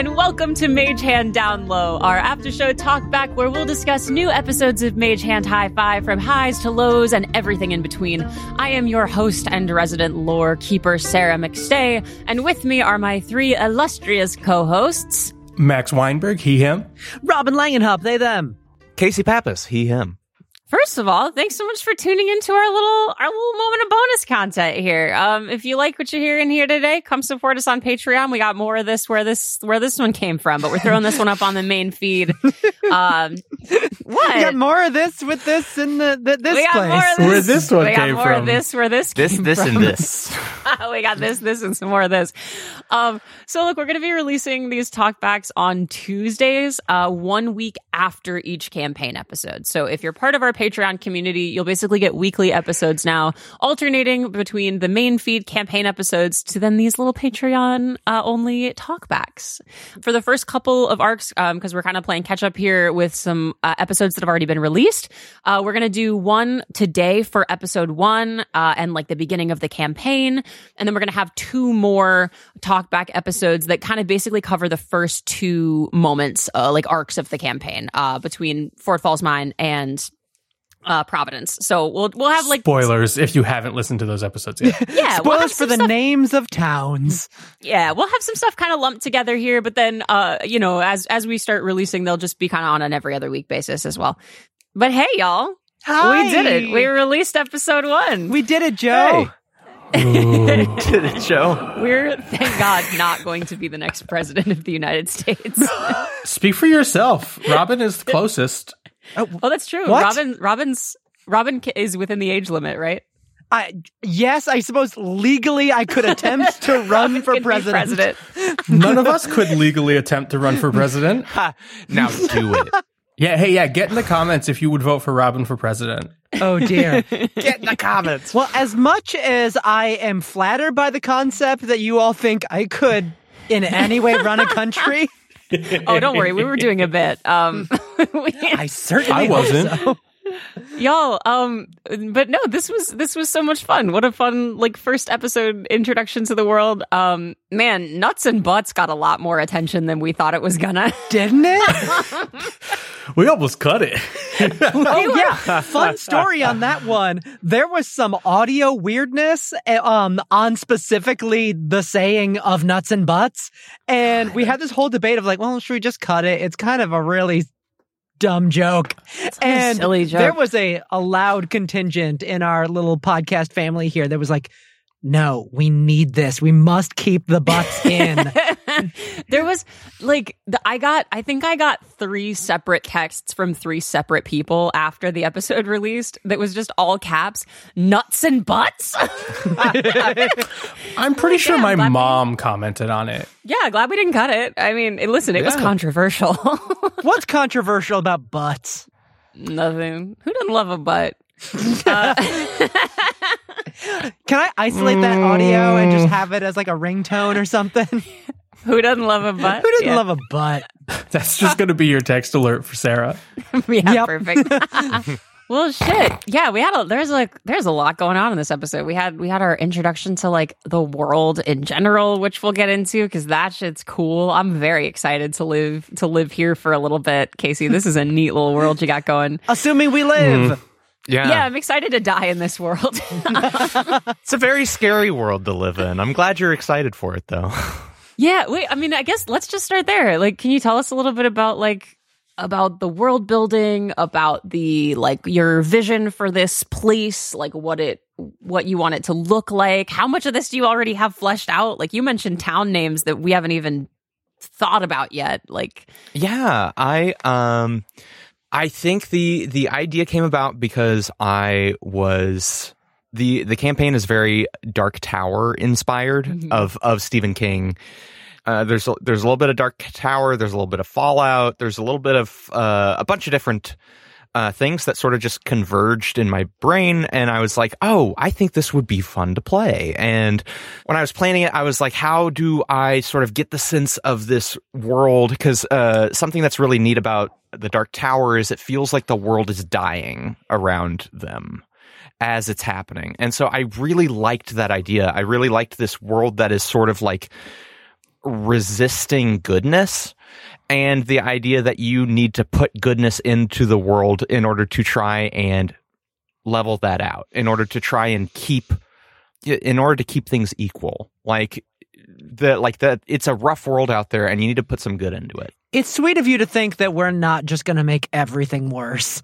and welcome to Mage Hand Down Low, our after show talk back where we'll discuss new episodes of Mage Hand High Five from highs to lows and everything in between. I am your host and resident lore keeper, Sarah McStay, and with me are my three illustrious co hosts. Max Weinberg, he, him. Robin Langenhop, they, them. Casey Pappas, he, him. First of all, thanks so much for tuning into our little our little moment of bonus content here. Um, if you like what you're hearing here today, come support us on Patreon. We got more of this where this where this one came from, but we're throwing this one up on the main feed. Um, what? We got more of this with this in the, the this we got place. more of this. Where this one we got came more from. of this where this This, came this, from. and this. we got this, this, and some more of this. Um, so look, we're going to be releasing these talkbacks on Tuesdays, uh, one week after each campaign episode. So if you're part of our Patreon community, you'll basically get weekly episodes now, alternating between the main feed campaign episodes to then these little Patreon uh, only talkbacks. For the first couple of arcs, because we're kind of playing catch up here with some uh, episodes that have already been released, uh, we're going to do one today for episode one uh, and like the beginning of the campaign. And then we're going to have two more talkback episodes that kind of basically cover the first two moments, uh, like arcs of the campaign uh, between Fort Falls Mine and uh, Providence. So we'll we'll have like Spoilers if you haven't listened to those episodes yet. yeah, we'll for the stuff- names of towns. Yeah, we'll have some stuff kind of lumped together here, but then uh, you know, as as we start releasing, they'll just be kind of on an every other week basis as well. But hey, y'all, Hi. we did it. We released episode one. We did it, Joe. Did it show? We're thank God not going to be the next president of the United States. Speak for yourself. Robin is the closest. Oh, oh, that's true. What? Robin, Robin's Robin is within the age limit, right? I, yes, I suppose legally I could attempt to run for president. president. None of us could legally attempt to run for president. Ha, now do it. Yeah, hey, yeah, get in the comments if you would vote for Robin for president. Oh dear. Get in the comments. well, as much as I am flattered by the concept that you all think I could in any way run a country, Oh, don't worry, we were doing a bit. Um, we- I certainly I wasn't. so. Y'all um but no this was this was so much fun what a fun like first episode introduction to the world um man nuts and butts got a lot more attention than we thought it was gonna Didn't it? We almost cut it. Oh yeah, fun story on that one. There was some audio weirdness eh, um on specifically the saying of nuts and butts, and we had this whole debate of like, well, should we just cut it? It's kind of a really dumb joke. and silly joke. there was a a loud contingent in our little podcast family here that was like, no, we need this. We must keep the butts in. there was like the, i got i think i got three separate texts from three separate people after the episode released that was just all caps nuts and butts. I'm pretty sure yeah, my glad we- mom commented on it. yeah glad we didn't cut it. I mean listen it was controversial. What's controversial about butts? nothing. Who doesn't love a butt? Uh, Can I isolate that audio and just have it as like a ringtone or something? Who doesn't love a butt Who doesn't Yeah. love a butt? That's just going to be your text alert for Sarah. yeah, Yep. perfect. well, shit. Yeah, we had a there's like there's a lot going on in this episode. We had we had our introduction to like the world in general, which we'll get into because that shit's cool. I'm very excited to live to live here for a little bit, Casey. This is a neat little world you got going. Assuming we live. Mm. Yeah. Yeah, I'm excited to die in this world. It's a very scary world to live in. I'm glad you're excited for it, though. Yeah, wait. I mean, I guess let's just start there. Like, can you tell us a little bit about like about the world building, about the like your vision for this place, like what it what you want it to look like. How much of this do you already have fleshed out? Like you mentioned town names that we haven't even thought about yet. Like Yeah, I um I think the the idea came about because I was the the campaign is very Dark Tower inspired Mhm. of of Stephen King. Uh, there's a, there's a little bit of Dark Tower. There's a little bit of Fallout. There's a little bit of uh, a bunch of different uh, things that sort of just converged in my brain, and I was like, "Oh, I think this would be fun to play." And when I was planning it, I was like, "How do I sort of get the sense of this world?" Because uh, something that's really neat about the Dark Tower is it feels like the world is dying around them as it's happening. And so I really liked that idea. I really liked this world that is sort of like resisting goodness and the idea that you need to put goodness into the world in order to try and level that out in order to try and keep in order to keep things equal like the like that it's a rough world out there and you need to put some good into it It's sweet of you to think that we're not just going to make everything worse.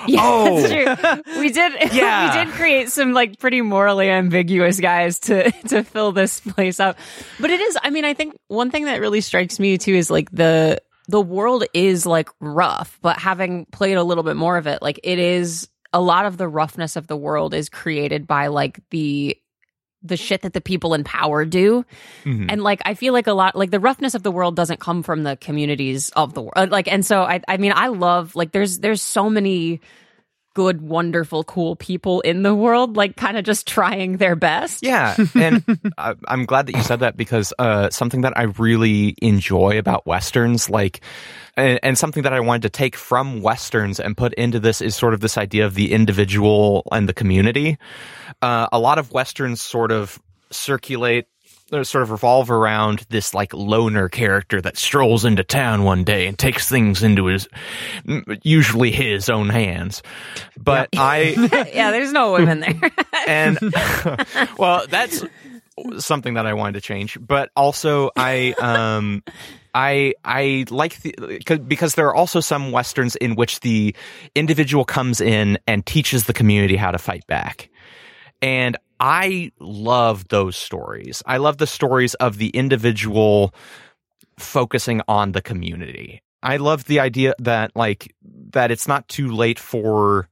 Yeah, Oh. that's true. We did. Yeah. we did create some like pretty morally ambiguous guys to to fill this place up. But it is. I mean, I think one thing that really strikes me too is like the the world is like rough, but having played a little bit more of it, like it is a lot of the roughness of the world is created by like the the shit that the people in power do Mhm. and like i feel like a lot like the roughness of the world doesn't come from the communities of the world like and so i i mean i love like there's there's so many good wonderful cool people in the world like kind of just trying their best Yeah, and I, I'm glad that you said that because uh, something that I really enjoy about westerns, like, and, and something that I wanted to take from westerns and put into this is sort of this idea of the individual and the community. Uh, a lot of westerns sort of circulate. Or sort of revolve around this like loner character that strolls into town one day and takes things into his, usually his own hands. But I, yeah there's no women there. And well that's something that i wanted to change. But also i um i i like the 'cause- because there are also some westerns in which the individual comes in and teaches the community how to fight back. And i love those stories i love the stories of the individual focusing on the community i love the idea that like that it's not too late for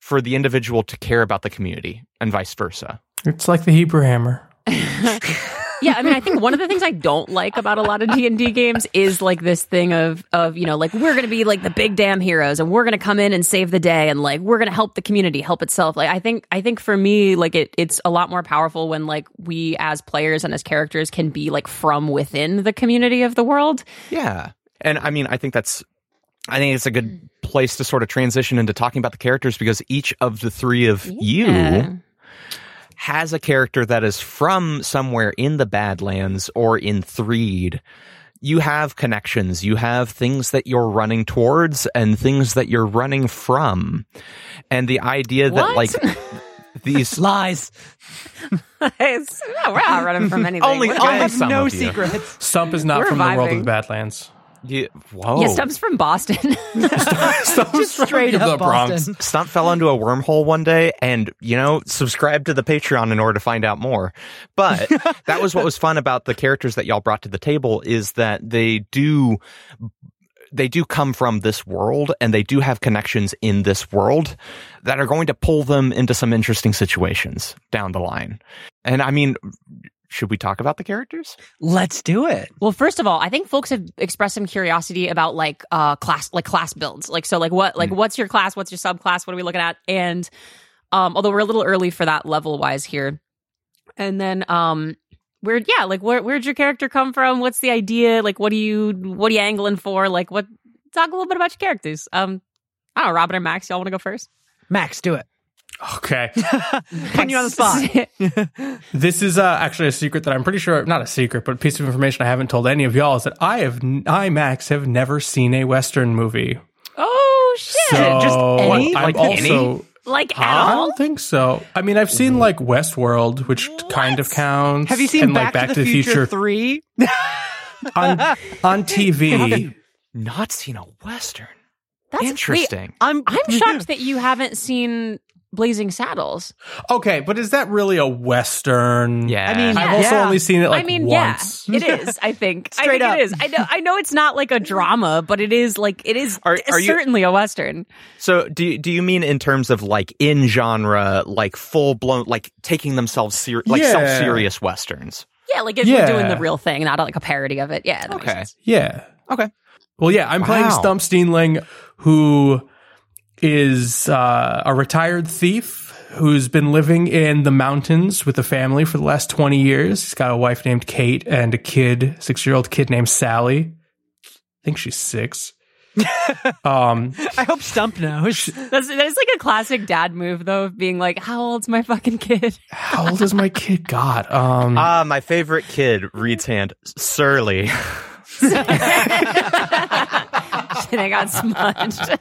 for the individual to care about the community and vice versa. It's like the Hebrew Hammer. yeah i mean i think one of the things i don't like about a lot of d&d games is like this thing of of you know like we're gonna be like the big damn heroes and we're gonna come in and save the day and like we're gonna help the community help itself like i think i think for me like it it's a lot more powerful when like we as players and as characters can be like from within the community of the world Yeah. And I mean, I think that's, I think it's a good place to sort of transition into talking about the characters because each of the three of you Yeah. Has a character that is from somewhere in the Badlands or in Threed. You have connections. You have things that you're running towards and things that you're running from. And the idea that like these Lies. It's- no, we're not running from anything Only- We're only I good. have some no of you. secrets. Stump is not We're from the world of the Badlands. You, whoa. yeah stubbs from boston Stump's from straight the up Bronx. Boston. Stump fell into a wormhole one day and, you know, subscribe to the Patreon in order to find out more. But that was what was fun about the characters that y'all brought to the table is that they do they do come from this world and they do have connections in this world that are going to pull them into some interesting situations down the line. And I mean, should we talk about the characters? Let's do it. Well, first of all, I think folks have expressed some curiosity about like uh class like class builds. Like so like what like what's your class, what's your subclass, what are we looking at? And um although we're a little early for that level wise here. And then um where yeah, like where where'd your character come from? What's the idea? Like what are you what are you angling for? Like what talk a little bit about your characters. Um I don't know, Robin or Max, y'all want to go first? Max, do it. Okay. Putting you on the spot. This is uh, actually a secret that I'm pretty sure, not a secret, but a piece of information I haven't told any of y'all is that I have, I, Max, have never seen a Western movie. oh shit. So just any? I'm Like also, like at I all? don't think so. I mean, I've seen like Westworld, which kind of counts. Have you seen and, Back, like, to, the, Future, 3? on, on TV? Not seen a Western. That's wait, Interesting. I'm I'm shocked that you haven't seen Blazing Saddles. Okay, but is that really a Western? Yeah. I mean, I've also Yeah. only seen it like I mean, once. yeah, it is. I think. I Straight think up. it is. I know. I know it's not like a drama, but it is like it is Are- are you- certainly a western. So do you, do you mean in terms of like in genre, like full blown, like taking themselves ser- like Yeah. self serious westerns? Yeah, like if Yeah. we're doing the real thing, not like a parody of it. Yeah. that makes Okay. sense. Yeah. Okay. Well, yeah, I'm playing Wow. Stump Steenling, who is uh, a retired thief who's been living in the mountains with a family for the last 20 years. He's got a wife named Kate and a kid, six year old kid named Sally. I think she's six. Um, I hope Stump knows. That's that is like a classic dad move though, of being like, "How old's my fucking kid?" how old is my kid? God. Um, Ah, my favorite kid, Reed's hand, Surly. Shit, I got smudged.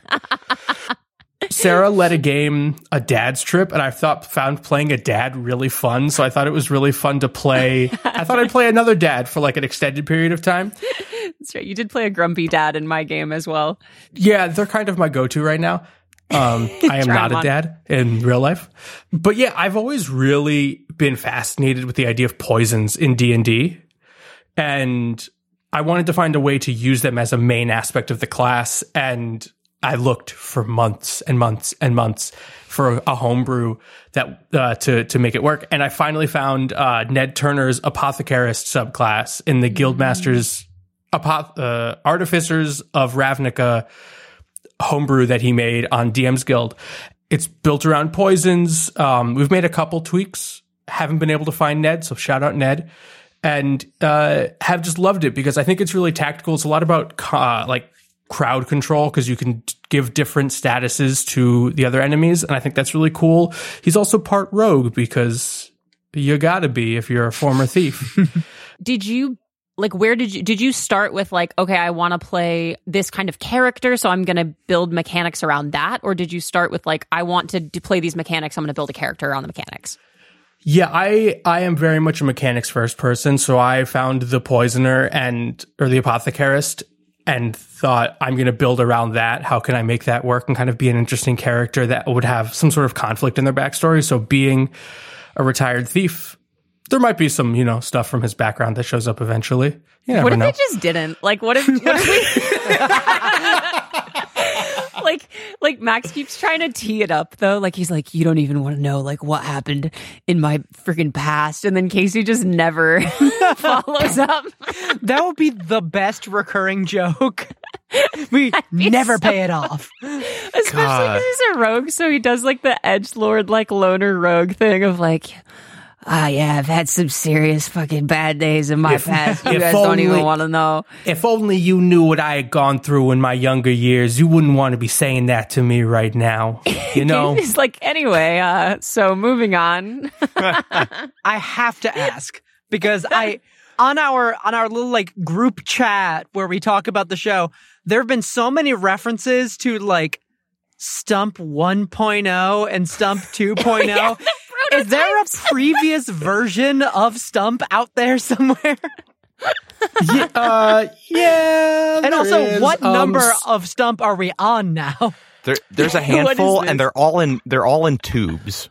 Sarah led a game, a dad's trip, and I thought found playing a dad really fun. So I thought it was really fun to play. I thought I'd play another dad for like an extended period of time. That's right. You did play a grumpy dad in my game as well. Yeah, they're kind of my go-to right now. Um, I am not a dad in real life, but yeah, I've always really been fascinated with the idea of poisons in D and D, and I wanted to find a way to use them as a main aspect of the class. And I looked for months and months and months for a homebrew that uh, to to make it work. And I finally found uh, Ned Turner's Apothecarist subclass in the Guildmasters Apoth- uh, Artificers of Ravnica homebrew that he made on DM's Guild. It's built around poisons. Um, we've made a couple tweaks. Haven't been able to find Ned, so shout out Ned. And uh, have just loved it because I think it's really tactical. It's a lot about uh, like crowd control because you can give different statuses to the other enemies, and I think that's really cool. He's also part rogue because you gotta be if you're a former thief. Did you like where did you did you start with like okay, I want to play this kind of character, so I'm going to build mechanics around that, or did you start with like I want to d- play these mechanics, I'm going to build a character around the mechanics? Yeah, I I am very much a mechanics first person, so I found the poisoner and or the apothecarist and thought I'm going to build around that. How can I make that work and kind of be an interesting character that would have some sort of conflict in their backstory? So being a retired thief, there might be some, you know, stuff from his background that shows up eventually. You What if know. they just didn't? Like, what if, what if we? like, like Max keeps trying to tee it up though. Like he's like, you don't even want to know like what happened in my freaking past, and then Casey just never follows up. That would be the best recurring joke. We never so pay it off. Especially because he's a rogue, so he does like the edge lord, like loner rogue thing of like. Ah, yeah, I've had some serious fucking bad days in my If- past. You if guys don't even want to know. if only you knew what I had gone through in my younger years, you wouldn't want to be saying that to me right now. You know? it's like, anyway, uh, so moving on. I have to ask because I on our on our little like group chat where we talk about the show, there have been so many references to like Stump 1.0 and Stump 2.0. Is there a previous version of Stump out there somewhere? yeah, uh, yeah. And there also, is. what Um, number of Stump are we on now? There, there's a What is handful, and they're all in they're all in tubes,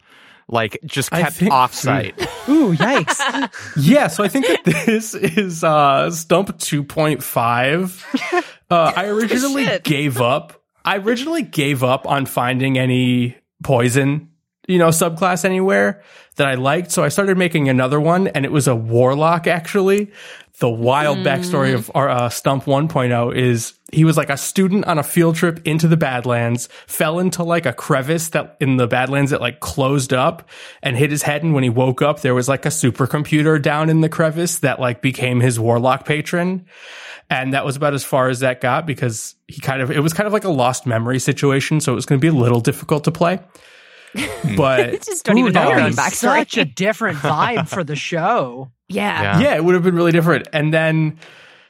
like just kept think- offsite. Ooh, yikes. Yeah, so I think that this is uh Stump 2.5. Uh, I originally gave up. I originally gave up on finding any poison, you know, subclass anywhere that I liked. So I started making another one and it was a warlock actually. The wild backstory of our uh, Stump 1.0 is he was like a student on a field trip into the Badlands, fell into like a crevice that in the Badlands that like closed up and hit his head. And when he woke up, there was like a supercomputer down in the crevice that like became his warlock patron. And that was about as far as that got because he kind of, it was kind of like a lost memory situation. So it was going to be a little difficult to play. But just don't even Ooh, know that your would own be backstory. such a different vibe for the show. yeah. Yeah. yeah, it would have been really different. And then,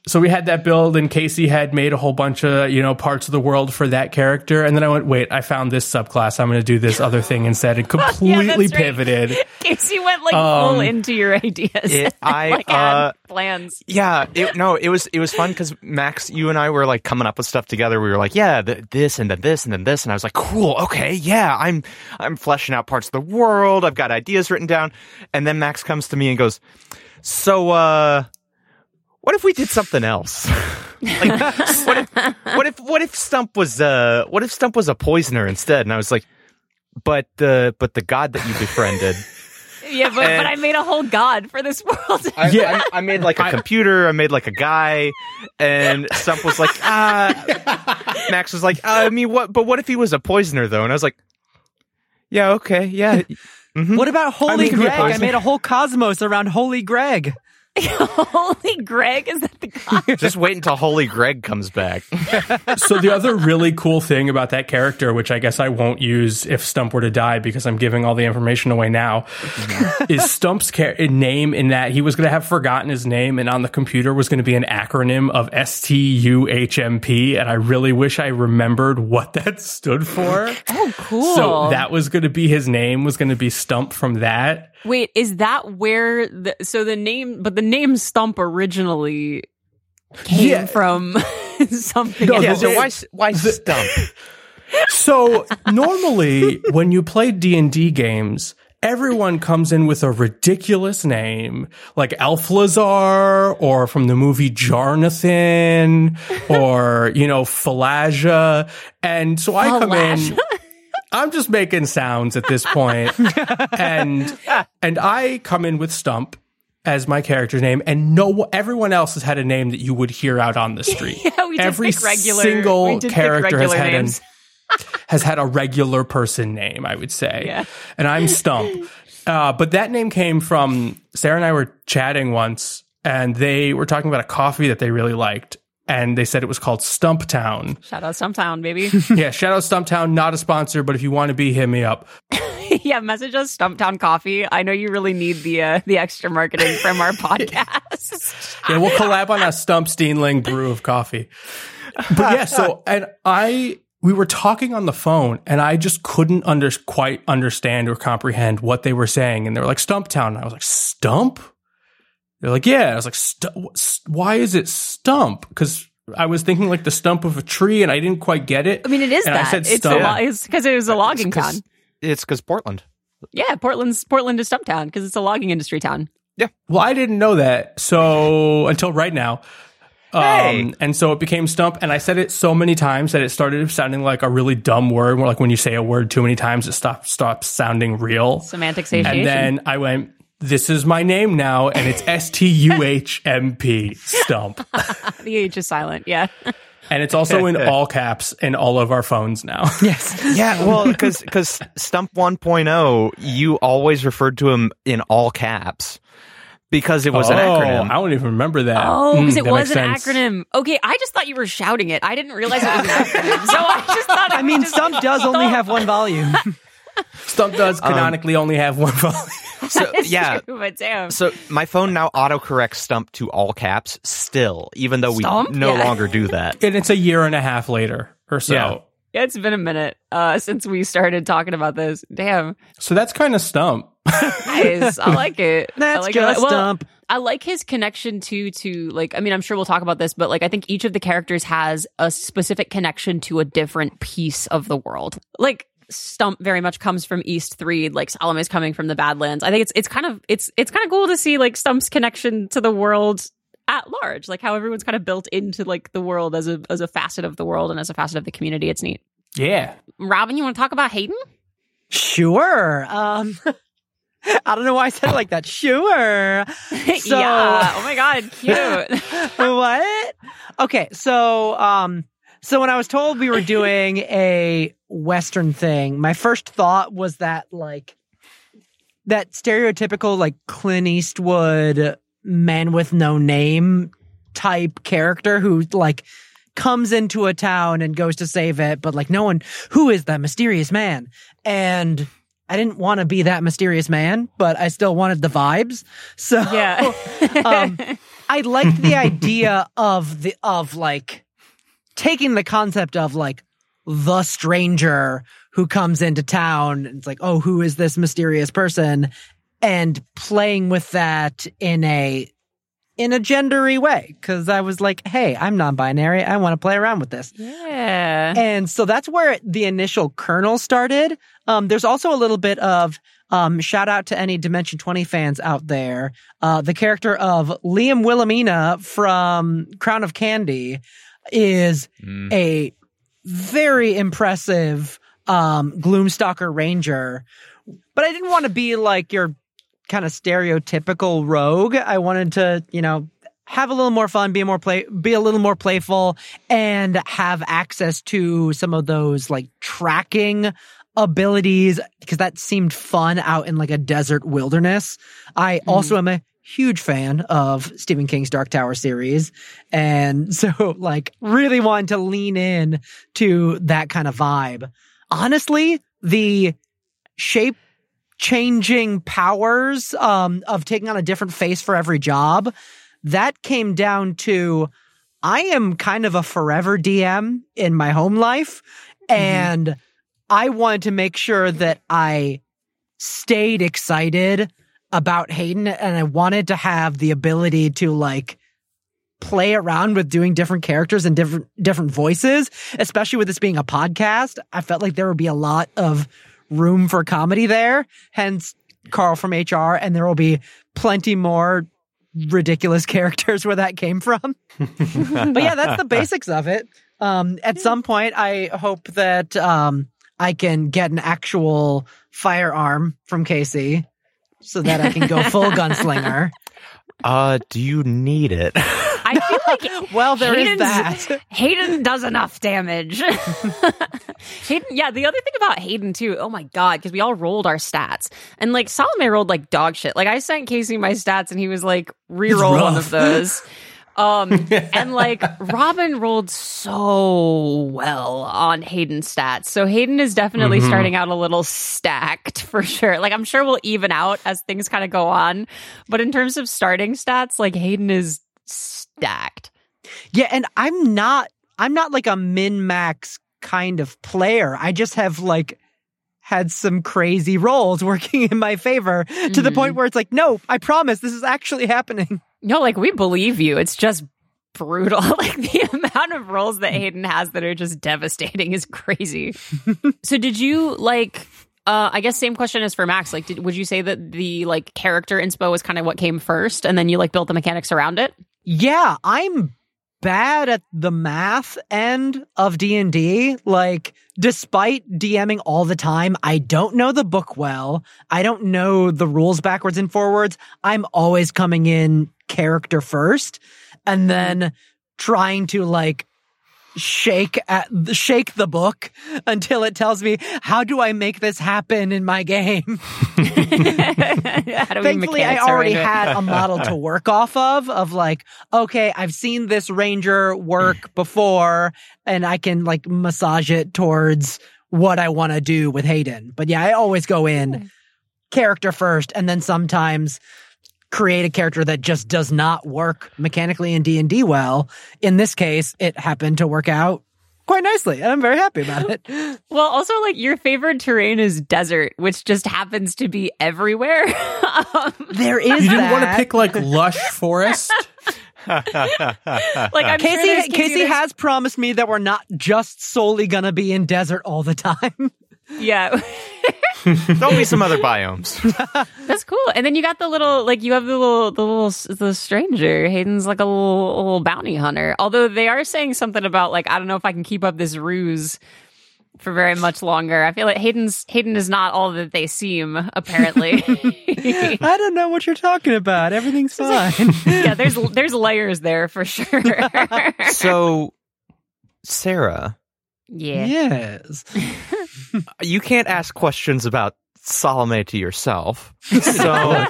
so we had that build, and Casey had made a whole bunch of you know parts of the world for that character. And then I went, wait, I found this subclass. I'm going to do this other thing instead, and completely right. pivoted. Casey went like full Um, into your ideas. it- I, like uh, had plans. Yeah, it, no, it was it was fun because Max, you and I were like coming up with stuff together. We were like, yeah, th- this and then this and then this, and I was like, cool, okay, yeah, I'm I'm fleshing out parts of the world. I've got ideas written down, and then Max comes to me and goes, so uh, what if we did something else? like, what if what if what if Stump was uh what if Stump was a poisoner instead? And I was like, but the but the god that you befriended. Yeah, but, and- but I made a whole god for this world. I, Yeah. I, I made like a computer. I made like a guy, and Stump was like, ah. Max was like, uh, I mean, what? But what if he was a poisoner though? And I was like, yeah, okay, yeah. Mhm. What about Holy mean, Greg? I made a whole cosmos around Holy Greg. Holy Greg, is that the guy? Just wait until Holy Greg comes back. so the other really cool thing about that character, which I guess I won't use if Stump were to die because I'm giving all the information away now, mm-hmm. is Stump's char- uh, name in that he was going to have forgotten his name and on the computer was going to be an acronym of S T U H M P, and I really wish I remembered what that stood for. Oh, cool. So that was going to be his name was going to be Stump from that. Wait, is that where the so the name but the name Stump originally came Yeah. from something No, else? yeah, so why why stump? So normally when you play D&D games, everyone comes in with a ridiculous name like Elf Lazar or from the movie Jarnathan or, you know, Falaja. And so I come in, Falaja. I'm just making sounds at this point. and, and I come in with Stump as my character's name and no, everyone else has had a name that you would hear out on the street. Yeah, we did Every pick regular single we did pick character has had an, has had a regular person name, I would say. Yeah. And I'm Stump. Uh, but that name came from Sarah and I were chatting once and they were talking about a coffee that they really liked. And they said it was called Stumptown. Shout out Stumptown, baby. yeah, shout out Stumptown, not a sponsor, but if you want to be, hit me up. yeah, message us Stumptown Coffee. I know you really need the uh, the extra marketing from our podcast. Yeah, we'll collab on a Stump Steenling brew of coffee. But yeah, so and I we were talking on the phone and I just couldn't under quite understand or comprehend what they were saying. And they were like Stumptown. And I was like, Stump? They're like, yeah. I was like, Stu- wh- why is it Stump? Because I was thinking like the stump of a tree and I didn't quite get it. I mean, it is And I said it's a Stump. lo- it's because it was a logging It's 'cause- town. It's because Portland. Yeah, Portland's Portland is Stumptown because it's a logging industry town. Yeah. Well, I didn't know that. So until right now. Um, Hey. and so it became stump and I said it so many times that it started sounding like a really dumb word. More like when you say a word too many times, it stops, stops sounding real. Semantic satiation. And then I went, this is my name now. And it's S-T-U-H-M-P stump. the H is silent. Yeah. And it's also in all caps in all of our phones now. Yes. Yeah, well, because because Stump 1.0, you always referred to him in all caps because it was an Oh, acronym. I don't even remember that. Oh, Mm, because it was an makes sense. acronym. Okay, I just thought you were shouting it. I didn't realize it was an acronym. So I just thought. I mean, Stump does only have one volume. Stump does canonically only have one volume. So, yeah. True, but damn. So my phone now autocorrects Stump to all caps still, even though we no Yeah. longer do that. and it's a year and a half later or so. Yeah. Yeah, it's been a minute uh, since we started talking about this. Damn, So that's kind of stump. nice. I like it. I That's like just it. Well, Stump. I like his connection to to like. I mean, I'm sure we'll talk about this, but like, I think each of the characters has a specific connection to a different piece of the world. Like. Stump very much comes from East Three, like Salome's coming from the Badlands. I think it's it's kind of it's it's kind of cool to see like Stump's connection to the world at large, like how everyone's kind of built into like the world as a as a facet of the world and as a facet of the community. It's neat. Yeah. Robin, you want to talk about Hayden? Sure. Um, I don't know why I said it like that. Sure. So- yeah. Oh my god, cute. what? Okay, so um so when I was told we were doing a western thing, my first thought was that like that stereotypical like Clint Eastwood man with no name type character who like comes into a town and goes to save it, but like no one who is that mysterious man? And I didn't want to be that mysterious man, but I still wanted the vibes. So yeah. um, I liked the idea of the of like taking the concept of like the stranger who comes into town. and It's like, oh, who is this mysterious person? And playing with that in a in a gendery way. Cause I was like, hey, I'm non-binary. I want to play around with this. yeah. And so that's where the initial kernel started. Um, there's also a little bit of um, shout out to any Dimension 20 fans out there. Uh, the character of Liam Wilhelmina from Crown of Candy is Mm. a very impressive um, Gloomstalker Ranger. But I didn't want to be like your kind of stereotypical rogue. I wanted to, you know, have a little more fun, be more play, be a little more playful, and have access to some of those like tracking abilities because that seemed fun out in like a desert wilderness. I also am a huge fan of Stephen King's Dark Tower series. And so like really wanted to lean in to that kind of vibe. Honestly, the shape changing powers um, of taking on a different face for every job, that came down to I am kind of a forever DM in my home life. And I wanted to make sure that I stayed excited about Hayden and I wanted to have the ability to like play around with doing different characters and different different voices, especially with this being a podcast. I felt like there would be a lot of room for comedy there. Hence Carl from HR and there will be plenty more ridiculous characters where that came from. but yeah, that's the basics of it. Um, at some point, I hope that um, I can get an actual firearm from Casey so that I can go full gunslinger. Uh, do you need it? I feel like Well, there is Hayden's- that. Hayden does enough damage. Hayden, yeah. The other thing about Hayden too. Oh my god, because we all rolled our stats, and like Salome rolled like dog shit. Like I sent Casey my stats, and he was like re-roll one of those. Um, and like Robin rolled so well on Hayden's stats. So Hayden is definitely Mhm. starting out a little stacked for sure. Like I'm sure we'll even out as things kind of go on. But in terms of starting stats, like Hayden is stacked. Yeah, and I'm not I'm not like a min max kind of player. I just have like had some crazy rolls working in my favor to the Mhm. point where it's like, no, I promise this is actually happening. No, like we believe you. It's just brutal. like the amount of roles that Hayden has that are just devastating is crazy. so did you like uh I guess same question as for Max. Like did would you say that the like character inspo was kind of what came first and then you like built the mechanics around it? Yeah, I'm bad at the math end of D&D. Like despite DMing all the time, I don't know the book well. I don't know the rules backwards and forwards. I'm always coming in character first and then trying to like shake at shake the book until it tells me how do I make this happen in my game. How do we Thankfully, I already had a model to work off of, of like, okay, I've seen this ranger work before and I can like massage it towards what I want to do with Hayden. But yeah, I always go in character first and then sometimes create a character that just does not work mechanically in D&D well. In this case, it happened to work out quite nicely and I'm very happy about it. Well, also like your favorite terrain is desert, which just happens to be everywhere. um, There is You didn't want to pick like lush forest. like I'm sure Casey, Casey has promised me that we're not just solely gonna be in desert all the time. Yeah. There'll be some other biomes. That's cool. And then you got the little, like, you have the little, the little, the stranger. Hayden's like a little, a little bounty hunter. Although they are saying something about, like, I don't know if I can keep up this ruse for very much longer. I feel like Hayden's, Hayden is not all that they seem, apparently. I don't know what you're talking about. Everything's fine. yeah, there's, there's layers there for sure. so, Sarah, yeah. yes. you can't ask questions about Salome to yourself. So,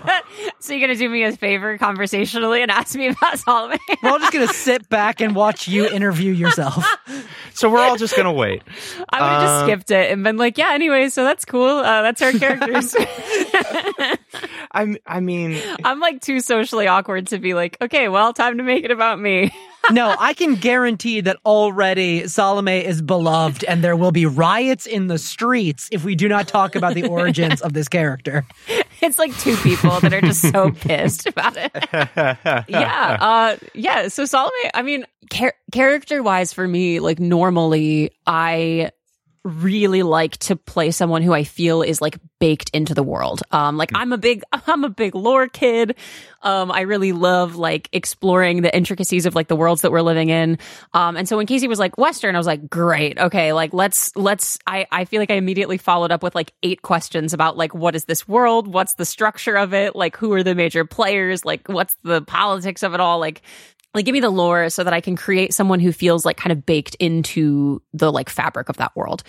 so you're gonna do me a favor conversationally and ask me about Solomon? We're all just gonna sit back and watch you interview yourself. so we're all just gonna wait. I would have just Uh, skipped it and been like, yeah, anyway, so that's cool. Uh, that's our characters. I'm. I mean, I'm like too socially awkward to be like, okay, well, time to make it about me. No, I can guarantee that already Salome is beloved and there will be riots in the streets if we do not talk about the origins of this character. It's like two people that are just so pissed about it. yeah, uh, yeah. So Salome, I mean, char- character wise, for me, like normally, I really like to play someone who I feel is like baked into the world. Um, like I'm a big, I'm a big lore kid. Um, I really love like exploring the intricacies of like the worlds that we're living in. Um, and so when Casey was like Western, I was like, great. Okay. Like let's, let's, I, I feel like I immediately followed up with like eight questions about like, what is this world? What's the structure of it? Like, who are the major players? Like, what's the politics of it all? Like, like give me the lore so that I can create someone who feels like kind of baked into the like fabric of that world.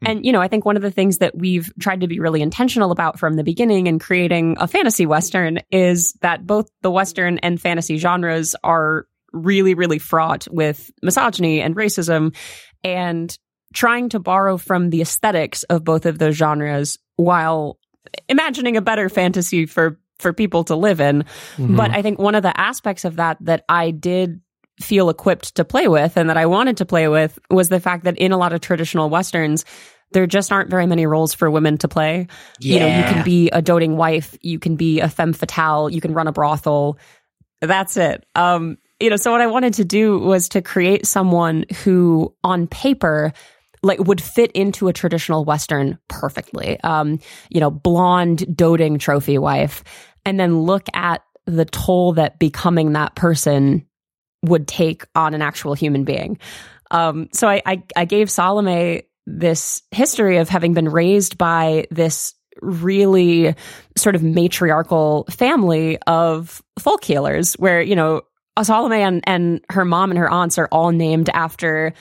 Hmm. And you know, I think one of the things that we've tried to be really intentional about from the beginning in creating a fantasy western is that both the western and fantasy genres are really really fraught with misogyny and racism and trying to borrow from the aesthetics of both of those genres while imagining a better fantasy for for people to live in. But I think one of the aspects of that that I did feel equipped to play with and that I wanted to play with was the fact that in a lot of traditional westerns there just aren't very many roles for women to play. You know, you can be a doting wife, you can be a femme fatale, you can run a brothel. That's it. Um, you know, so what I wanted to do was to create someone who on paper like would fit into a traditional western perfectly. Um, you know, blonde doting trophy wife and then look at the toll that becoming that person would take on an actual human being. Um, so I, I, I gave Salome this history of having been raised by this really sort of matriarchal family of folk healers where, you know, Salome and, and her mom and her aunts are all named after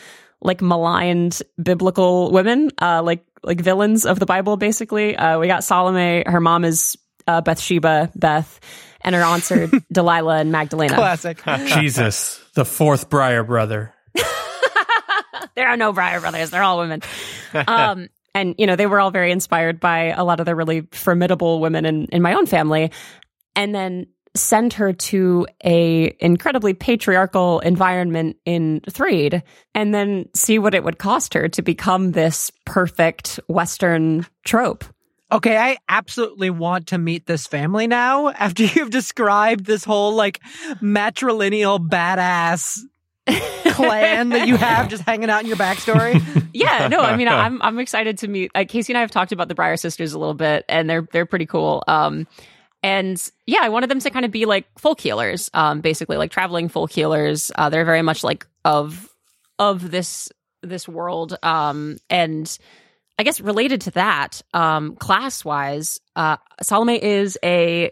like maligned biblical women, uh, like like villains of the Bible, basically. Uh, we got Salome, her mom is uh, Bathsheba, Beth, and her aunts are Delilah and Magdalena. Classic. Jesus, the fourth Briar brother. there are no Briar brothers; they're all women. Um, and you know, they were all very inspired by a lot of the really formidable women in in my own family, and then send her to a incredibly patriarchal environment in Threed, and then see what it would cost her to become this perfect Western trope. Okay, I absolutely want to meet this family now after you've described this whole like matrilineal badass clan that you have just hanging out in your backstory. yeah, no, I mean, I'm I'm excited to meet. Like Casey and I have talked about the Briar sisters a little bit, and they're they're pretty cool. Um, and yeah, I wanted them to kind of be like folk healers, um, basically like traveling folk healers. Uh, they're very much like of of this this world, um, and I guess related to that, um, class wise, uh, Salome is a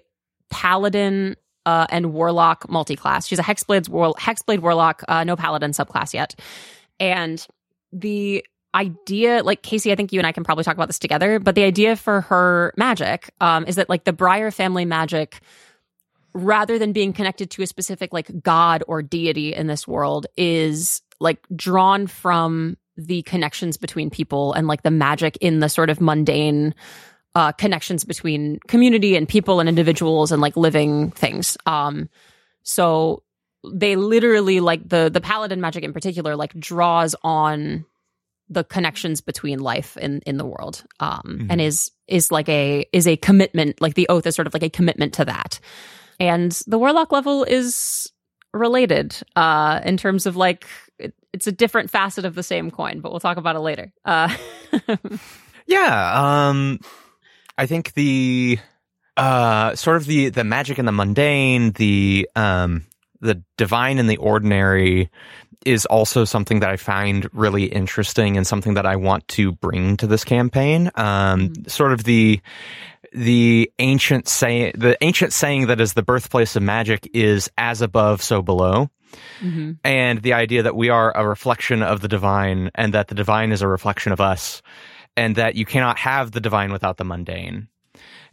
paladin uh, and warlock multi-class. She's a hexblade war- hexblade warlock, uh, no paladin subclass yet, and the idea like casey i think you and i can probably talk about this together but the idea for her magic um, is that like the briar family magic rather than being connected to a specific like god or deity in this world is like drawn from the connections between people and like the magic in the sort of mundane uh, connections between community and people and individuals and like living things. Um so they literally like the the paladin magic in particular like draws on the connections between life in in the world um and is is like a is a commitment like the oath is sort of like a commitment to that. And the warlock level is related uh in terms of like it, it's a different facet of the same coin but we'll talk about it later. Uh Yeah, um I think the uh sort of the the magic and the mundane, the um the divine and the ordinary is also something that I find really interesting and something that I want to bring to this campaign. Um sort of the the ancient saying the ancient saying that is the birthplace of magic is as above so below mhm. and the idea that we are a reflection of the divine and that the divine is a reflection of us and that you cannot have the divine without the mundane.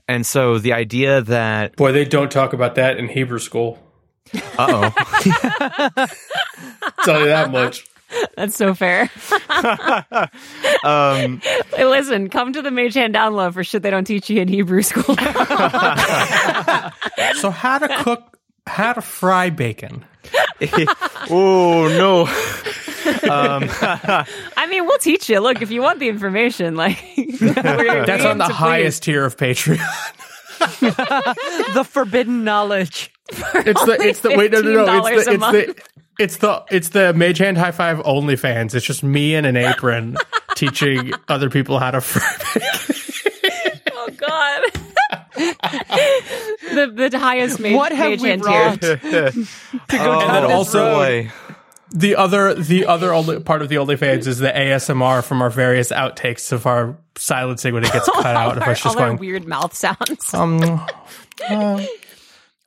And so the idea that Boy, they don't talk about that in Hebrew school. uh Tell you that much. that's so fair um, Hey, listen come to the Mage Hand Down Low for shit they don't teach you in hebrew school So how to cook, how to fry bacon. oh no, um, I mean, we'll teach you. Look, if you want the information, like That's on the highest tier of Patreon. the forbidden knowledge. It's the it's the wait no no no it's the it's the it's the it's the Mage Hand High Five OnlyFans. It's just me in an apron teaching other people how to fry. Oh God. the the highest mage, What have mage we hand wrought? tier. to go oh, down then this also- road. boy. The other the other only part of the OnlyFans is the ASMR from our various outtakes of our silencing when it gets cut out. If Our- us just all our going weird mouth sounds. um uh,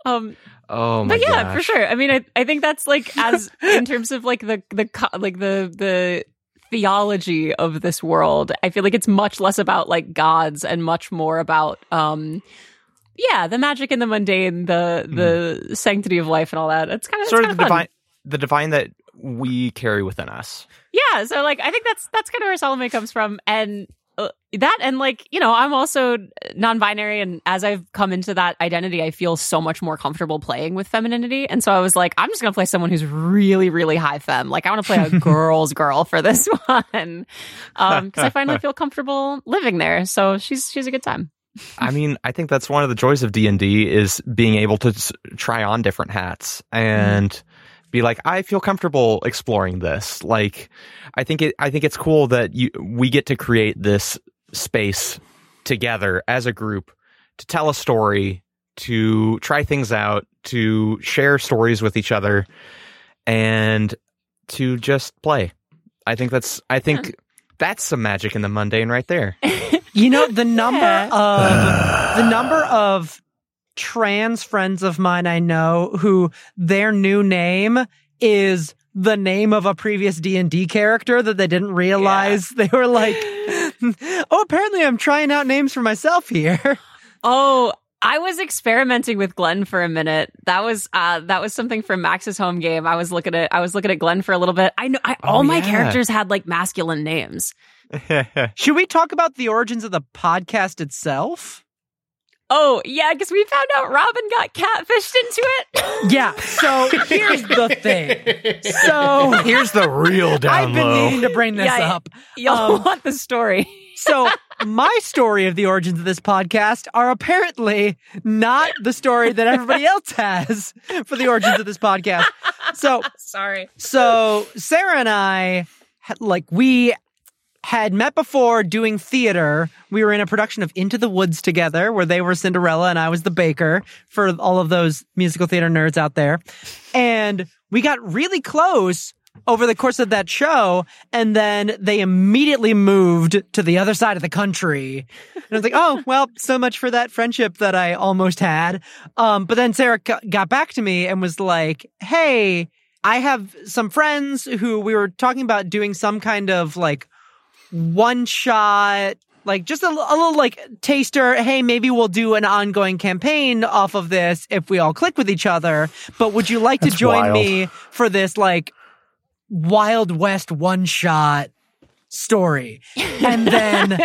Um, Oh my but yeah, gosh. for sure. I mean, I, I think that's like as in terms of like the the like the the theology of this world. I feel like it's much less about like gods and much more about um yeah, the magic and the mundane, the the sanctity of life and all that. It's kind of Sort of the divine, the divine that we carry within us. Yeah, so like I think that's that's kind of where Salome comes from, and that and like you know I'm also non-binary, and as I've come into that identity, I feel so much more comfortable playing with femininity, and so I was like, I'm just gonna play someone who's really really high femme. Like I want to play a girl's girl for this one, um because I finally feel comfortable living there. So she's she's a good time. I mean, I think that's one of the joys of D and D is being able to s- try on different hats and be like, I feel comfortable exploring this. Like, I think it, I think it's cool that you, we get to create this space together as a group to tell a story, to try things out, to share stories with each other, and to just play. I think that's, I think that's some magic in the mundane right there. You know the number Yeah. of the number of trans friends of mine I know who their new name is the name of a previous D&D character that they didn't realize they were like oh apparently I'm trying out names for myself here. Oh, I was experimenting with Glenn for a minute. That was uh that was something from Max's home game. I was looking at I was looking at Glenn for a little bit. I know I, all Oh, my yeah. characters had like masculine names. Should we talk about the origins of the podcast itself? Oh, yeah, because we found out Robin got catfished into it. Yeah, so here's the thing. So Here's the real down I've been low. needing to bring this Yeah, up. Y'all Um, want the story. So my story of the origins of this podcast are apparently not the story that everybody else has for the origins of this podcast. So, Sorry. so Sarah and I, had- like, we had met before doing theater. We were in a production of Into the Woods together, where they were Cinderella and I was the baker for all of those musical theater nerds out there. And we got really close over the course of that show. And then they immediately moved to the other side of the country. And I was like, oh, well, so much for that friendship that I almost had. Um, but then Sarah got back to me and was like, hey, I have some friends who we were talking about doing some kind of like one shot, like just a little like taster. Hey, maybe we'll do an ongoing campaign off of this if we all click with each other. But would you like to join wild. me for this like Wild West one shot story? And then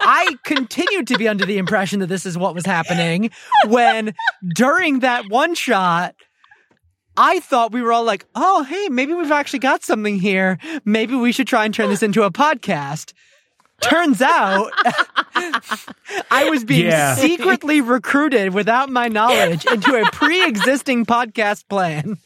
I continued to be under the impression that this is what was happening when during that one shot, I thought we were all like, oh, hey, maybe we've actually got something here. Maybe we should try and turn this into a podcast. Turns out I was being Yeah. secretly recruited without my knowledge into a pre existing podcast plan.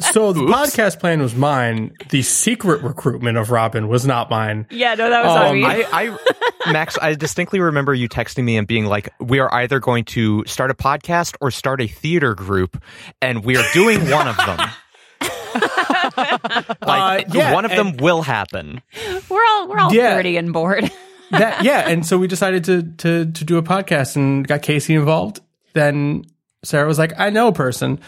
So the podcast plan was mine. The secret recruitment of Robin was not mine. Yeah, no, that was on Um, me. I, I, Max, I distinctly remember you texting me and being like, "We are either going to start a podcast or start a theater group, and we are doing one of them. like Uh, yeah, one of them will happen." we're all we're all Yeah. 30 and bored. That yeah, and so we decided to to to do a podcast and got Casey involved. Then Sarah was like, "I know a person,"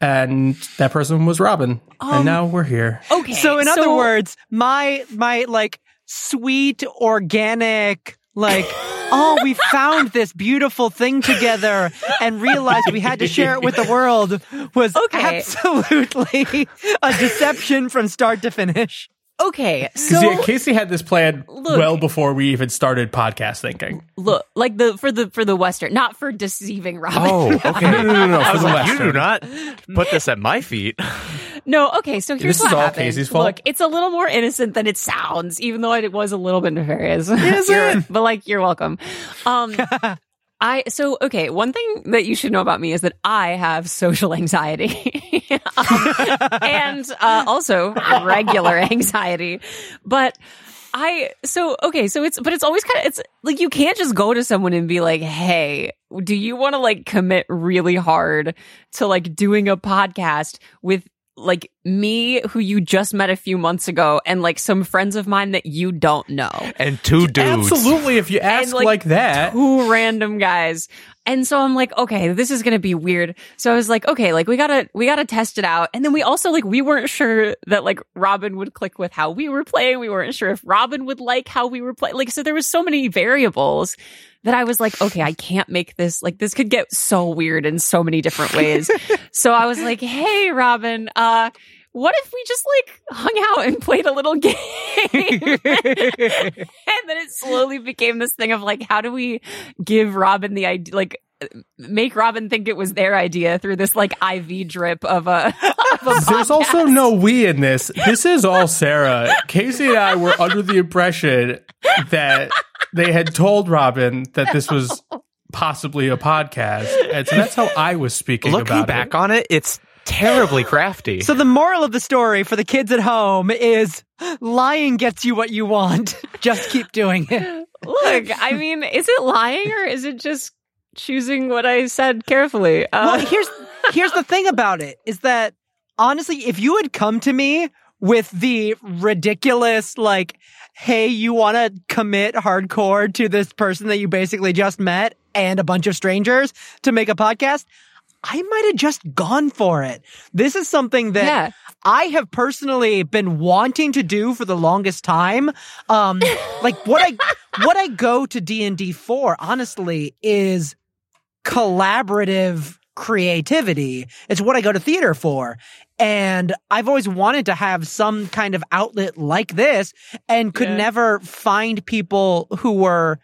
and that person was Robin, and um, now we're here. Okay. So in other words, my my like sweet organic like oh we found this beautiful thing together and realized we had to share it with the world was Okay. absolutely a deception from start to finish. Okay. So yeah, Casey had this plan Look. well before we even started podcast thinking. look, like the for the for the western, not for deceiving Robin. Oh, okay. No, no, no, no. I for was the like, "You do not put this at my feet." No, okay, so here's This what is all happened. Casey's fault? Look, it's a little more innocent than it sounds, even though it was a little bit nefarious. Is it? But like, you're welcome. Um, I so okay. One thing that you should know about me is that I have social anxiety, and uh, also regular anxiety. But I so okay. So it's but it's always kind of it's like you can't just go to someone and be like, "Hey, do you want to like commit really hard to like doing a podcast with like me who you just met a few months ago and like some friends of mine that you don't know And two dudes. Absolutely, if you ask like, like, that. two random guys And so I'm like, okay, this is going to be weird. So I was like, okay, like we gotta, we gotta test it out. And then we also like, we weren't sure that like Robin would click with how we were playing. We weren't sure if Robin would like how we were playing. Like, so there was so many variables that I was like, okay, I can't make this, like, this could get so weird in so many different ways. so I was like, hey, Robin, uh, what if we just like hung out and played a little game? and then it slowly became this thing of like, how do we give Robin the idea, like, make Robin think it was their idea through this like IV drip of a. Of a There's also no we in this. This is all Sarah. Casey and I were under the impression that they had told Robin that this was possibly a podcast, and so that's how I was speaking Looking about back it. on it, it's terribly crafty. So the moral of the story for the kids at home is lying gets you what you want. Just keep doing it. Look, I mean, is it lying or is it just choosing what I said carefully? Uh, Well, here's here's the thing about it is that honestly, if you had come to me with the ridiculous like, hey, you want to commit hardcore to this person that you basically just met and a bunch of strangers to make a podcast, I might have just gone for it. This is something that Yeah. I have personally been wanting to do for the longest time. Um, like what I, what I go to D&D for, honestly, is collaborative creativity. It's what I go to theater for. And I've always wanted to have some kind of outlet like this and could Yeah. never find people who were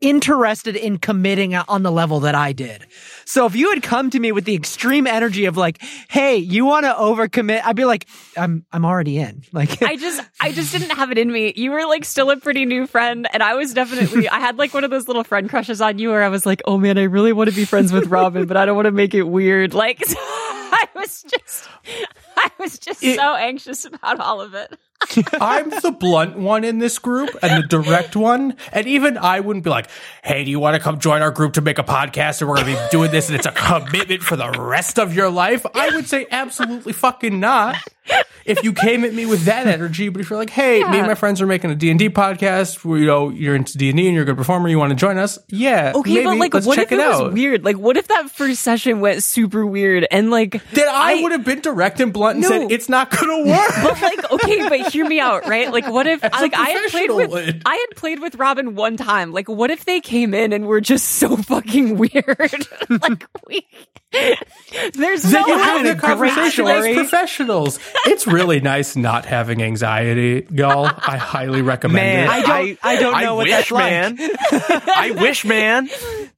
interested in committing on the level that I did. So if you had come to me with the extreme energy of like, "Hey, you want to overcommit?" I'd be like, "I'm I'm already in." Like I just I just didn't have it in me. You were like still a pretty new friend and I was definitely I had like one of those little friend crushes on you where I was like, "Oh man, I really want to be friends with Robin, but I don't want to make it weird." Like I was just I was just It- so anxious about all of it. I'm the blunt one in this group and the direct one. And even I wouldn't be like, hey, do you want to come join our group to make a podcast and we're going to be doing this and it's a commitment for the rest of your life? I would say absolutely fucking not. If you came at me with that energy, but if you're like, hey, me and my friends are making a D&D podcast, where, you know, you're into D&D and you're a good performer, you want to join us? Yeah. Okay, maybe, but like let's what if it, was weird? Like what if that first session went super weird and like Then I, would have been direct and blunt and No. said, it's not going to work. But like, okay, but hear me out, right? Like, what if, a like, I had played with, would. I had played with Robin one time. Like, what if they came in and were just so fucking weird? like, we, there's no Then you have having a conversation as story. professionals. It's really nice not having anxiety, y'all. I highly recommend Man, it. I don't- I don't know what wish, that's like. man. I wish, man.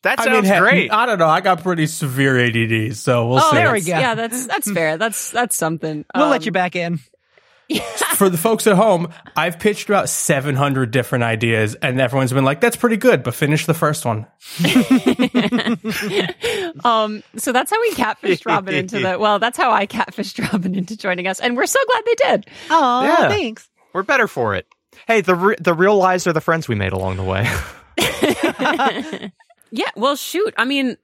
That I sounds mean, heck, great. I don't know. I got pretty severe ADD, so we'll Oh, see. there we go. Yeah, that's that's fair. That's that's something. we'll Um, let you back in. For the folks at home, I've pitched about 700 different ideas, and everyone's been like, that's pretty good, but finish the first one. Um, so that's how we catfished Robin into the. Well, that's how I catfished Robin into joining us, and we're so glad they did. Oh, Yeah. thanks. We're better for it. Hey, the re- the real lies are the friends we made along the way. Yeah. Well, shoot. I mean,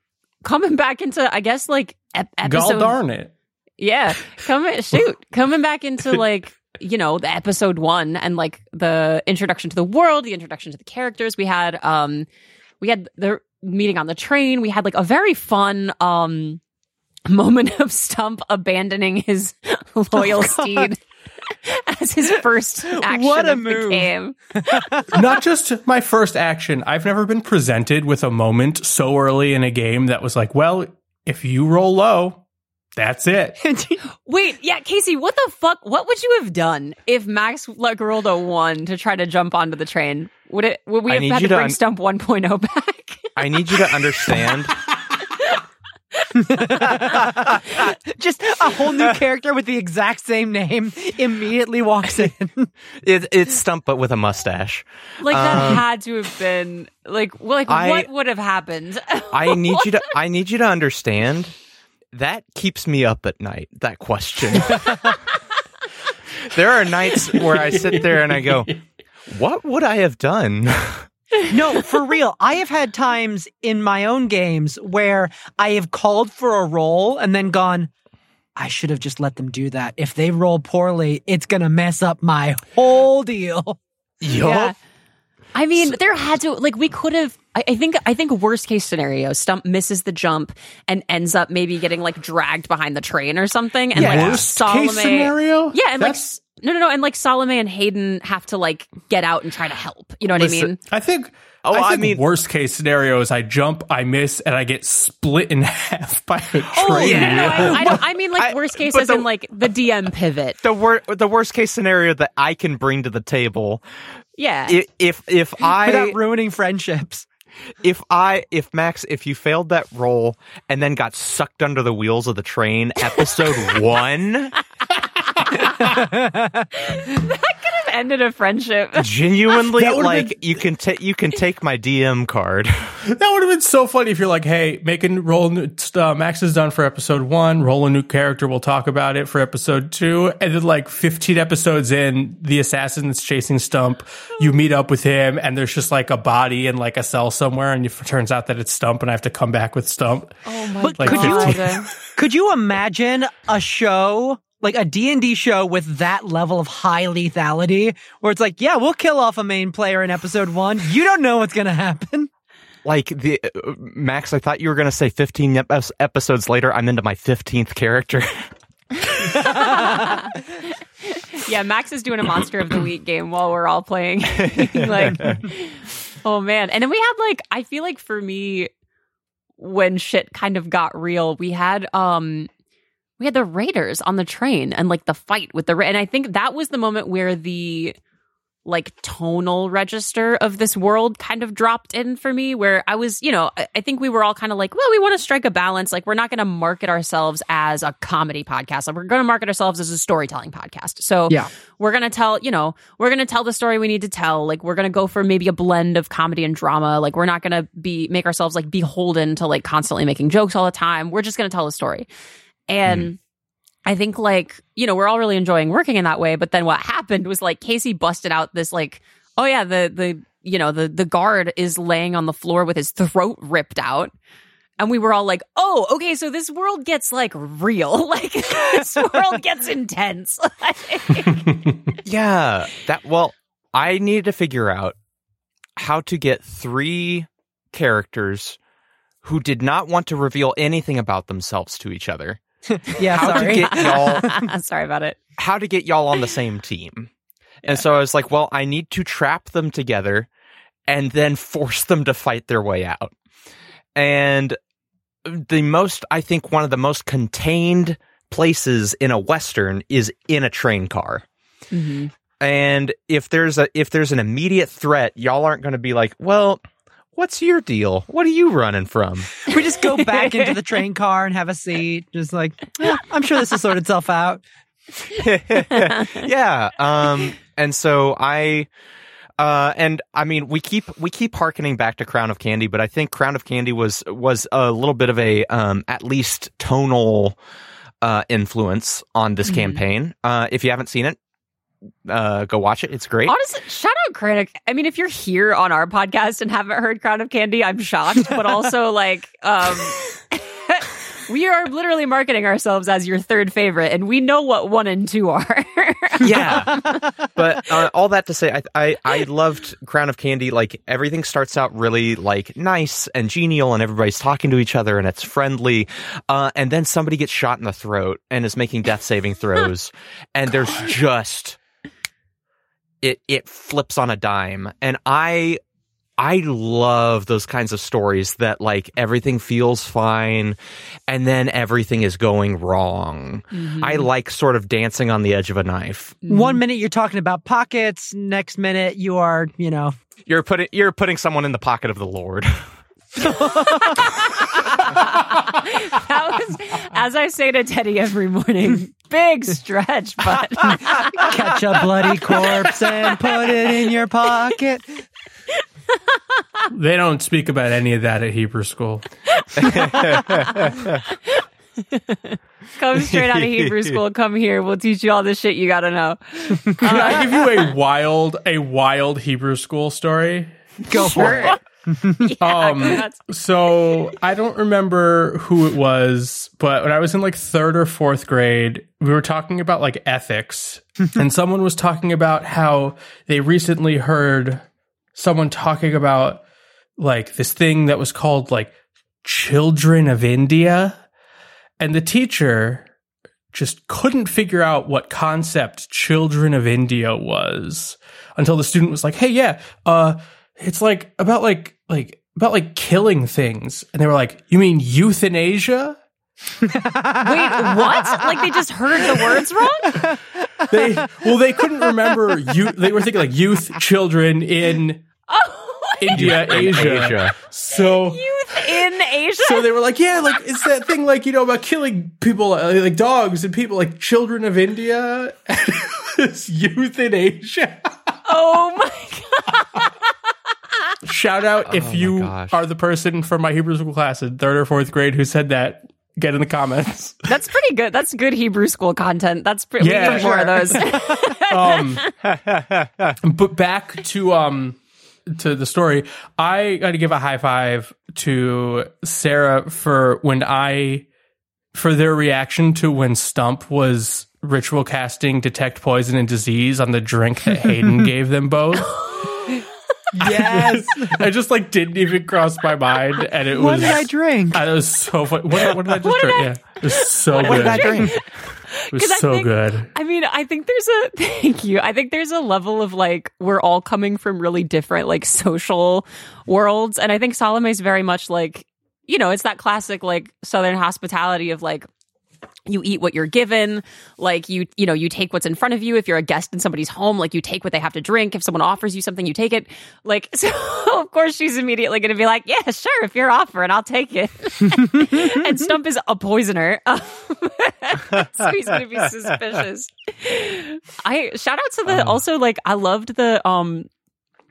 coming back into, I guess, like ep- episode. Gall darn it. Yeah, coming shoot, coming back into like you know the episode one and like the introduction to the world, the introduction to the characters. We had um, we had the meeting on the train. We had like a very fun um moment of Stump abandoning his loyal steed as his first action What a of the move. game. Not just my first action. I've never been presented with a moment so early in a game that was like, well, if you roll low, that's it. Wait, yeah, Casey, what the fuck? What would you have done if Max Lagaroldo won to try to jump onto the train? Would it? Would we I have had to bring un- Stump 1.0 back? I need you to understand. Just a whole new character with the exact same name immediately walks in. It, it's Stump, but with a mustache. Like that Um, had to have been like like I- what would have happened? I need you to. I need you to understand. That keeps me up at night. That question. there are nights where I sit there and I go, "What would I have done?" No, for real. I have had times in my own games where I have called for a roll and then gone, I should have just let them do that. If they roll poorly, it's going to mess up my whole deal. yeah. I mean, there had to like we could have. I, I think I think worst case scenario, Stump misses the jump and ends up maybe getting like dragged behind the train or something. And like Worst Salome, case scenario? yeah, and That's- like no, no, no, and like Salome and Hayden have to like get out and try to help. You know what I mean? I think. Oh, I, I mean- worst case scenario is I jump, I miss, and I get split in half by a oh, train. Oh, yeah, no, I, I, don't, I mean like worst case but as the- in like the DM pivot. The wor- the worst case scenario that I can bring to the table, Yeah, i- if if I Without ruining friendships. if I if Max if you failed that roll and then got sucked under the wheels of the train, episode one, ended a friendship. genuinely like been- you can take you can take my DM card. That would have been so funny if you're like, hey, making roll new, uh, Max is done for episode one. Roll a new character. We'll talk about it for episode two. And then like 15 episodes in, the assassin that's chasing Stump, you meet up with him, and there's just like a body in like a cell somewhere, and it turns out that it's Stump, and I have to come back with Stump. Oh my But Like could you 15. could you imagine a show like a D&D show with that level of high lethality where it's like, yeah, we'll kill off a main player in episode 1. You don't know what's going to happen. Like the uh, Max, I thought you were gonna say 15 ep- episodes later. I'm into my 15th character. Yeah, Max is doing a monster of the week game while we're all playing. like, oh man. And then we had like, I feel like for me, when shit kind of got real, we had, um, we had the Raiders on the train and like the fight with the, Ra- and I think that was the moment where the, like tonal register of this world kind of dropped in for me where I was, you know, I, I think we were all kind of like, well, we want to strike a balance. Like, we're not going to market ourselves as a comedy podcast. Like, we're going to market ourselves as a storytelling podcast. So, Yeah. we're going to tell, you know, we're going to tell the story we need to tell. Like, we're going to go for maybe a blend of comedy and drama. Like, we're not going to be, make ourselves like beholden to like constantly making jokes all the time. We're just going to tell a story. And, mm-hmm. I think like, you know, we're all really enjoying working in that way. But then what happened was like Casey busted out this like, oh yeah, the the you know, the the guard is laying on the floor with his throat ripped out. And we were all like, oh, okay, so this world gets like real. Like this world gets intense. Yeah, that well, I needed to figure out how to get three characters who did not want to reveal anything about themselves to each other. Yeah, How to sorry. get y'all Sorry about it. how to get y'all on the same team. And so I was like, well, I need to trap them together and then force them to fight their way out. And the most, I think, one of the most contained places in a Western is in a train car. Mhm. And if there's a if there's an immediate threat, y'all aren't going to be like, well, what's your deal? What are you running from? we just go back into the train car and have a seat. Just like, "Eh, I'm sure this will sort itself out. yeah. Um, and so I, uh, and I mean, we keep, we keep harkening back to Crown of Candy, but I think Crown of Candy was, was a little bit of a, um, at least tonal, uh, influence on this Mhm. campaign. Uh, if you haven't seen it, uh, go watch it. It's great. Honestly, shout out Critic. I mean, if you're here on our podcast and haven't heard Crown of Candy, I'm shocked. But also, like, um, we are literally marketing ourselves as your third favorite, and we know what one and two are. yeah. But uh, all that to say, I, I I loved Crown of Candy. Like everything starts out really like nice and genial, and everybody's talking to each other, and it's friendly. Uh, and then somebody gets shot in the throat and is making death saving throws, and there's just it it flips on a dime, and I. I love those kinds of stories that like everything feels fine and then everything is going wrong. Mm-hmm. I like sort of dancing on the edge of a knife. Mm-hmm. One minute you're talking about pockets, next minute you are, you know, You're putting you're putting someone in the pocket of the Lord. that was, as I say to Teddy every morning, big stretch, but catch a bloody corpse and put it in your pocket. They don't speak about any of that at Hebrew school. come straight out of Hebrew school. Come here. We'll teach you all the shit you got to know. Can I give you a wild, a wild Hebrew school story? Go for it. Um, so I don't remember who it was, but when I was in like third or fourth grade, we were talking about like ethics, and someone was talking about how they recently heard someone talking about like this thing that was called like Children of India. And the teacher just couldn't figure out what concept Children of India was until the student was like, "Hey, yeah, uh it's like about like like about like killing things." And they were like, "You mean euthanasia?" Wait, what? Like they just heard the words wrong? They well, they couldn't remember you they were thinking like youth children in Oh, India, Asia. Asia. So youth in Asia? so they were like, yeah, like it's that thing, like you know, about killing people, uh, like dogs and people, like children of India. it's youth in Asia. oh my god. Shout out if Oh my you gosh. are the person from my Hebrew school class in third or fourth grade who said that. Get in the comments. That's pretty good. That's good Hebrew school content. That's pretty Yeah, we need more of those. um, but back to um to the story, I got to give a high five to Sarah for when I for their reaction to when Stump was ritual casting detect poison and disease on the drink that Hayden gave them both. Yes. I just like didn't even cross my mind, and it what was What did I drink? I was so funny. What, what did I just What drink? I- yeah, it was so What good. did I drink? It was 'Cause I so think- good. I mean, I think there's a thank you. I think there's a level of like we're all coming from really different like social worlds, and I think Salome's very much like you know it's that classic like Southern hospitality of like you eat what you're given like you you know you take what's in front of you. If you're a guest in somebody's home like you take what they have to drink. If someone offers you something you take it. Like so of course she's immediately going to be like yeah sure if you're offering i'll take it. And stump is a poisoner. So he's going to be suspicious. I shout out to the also like i loved the um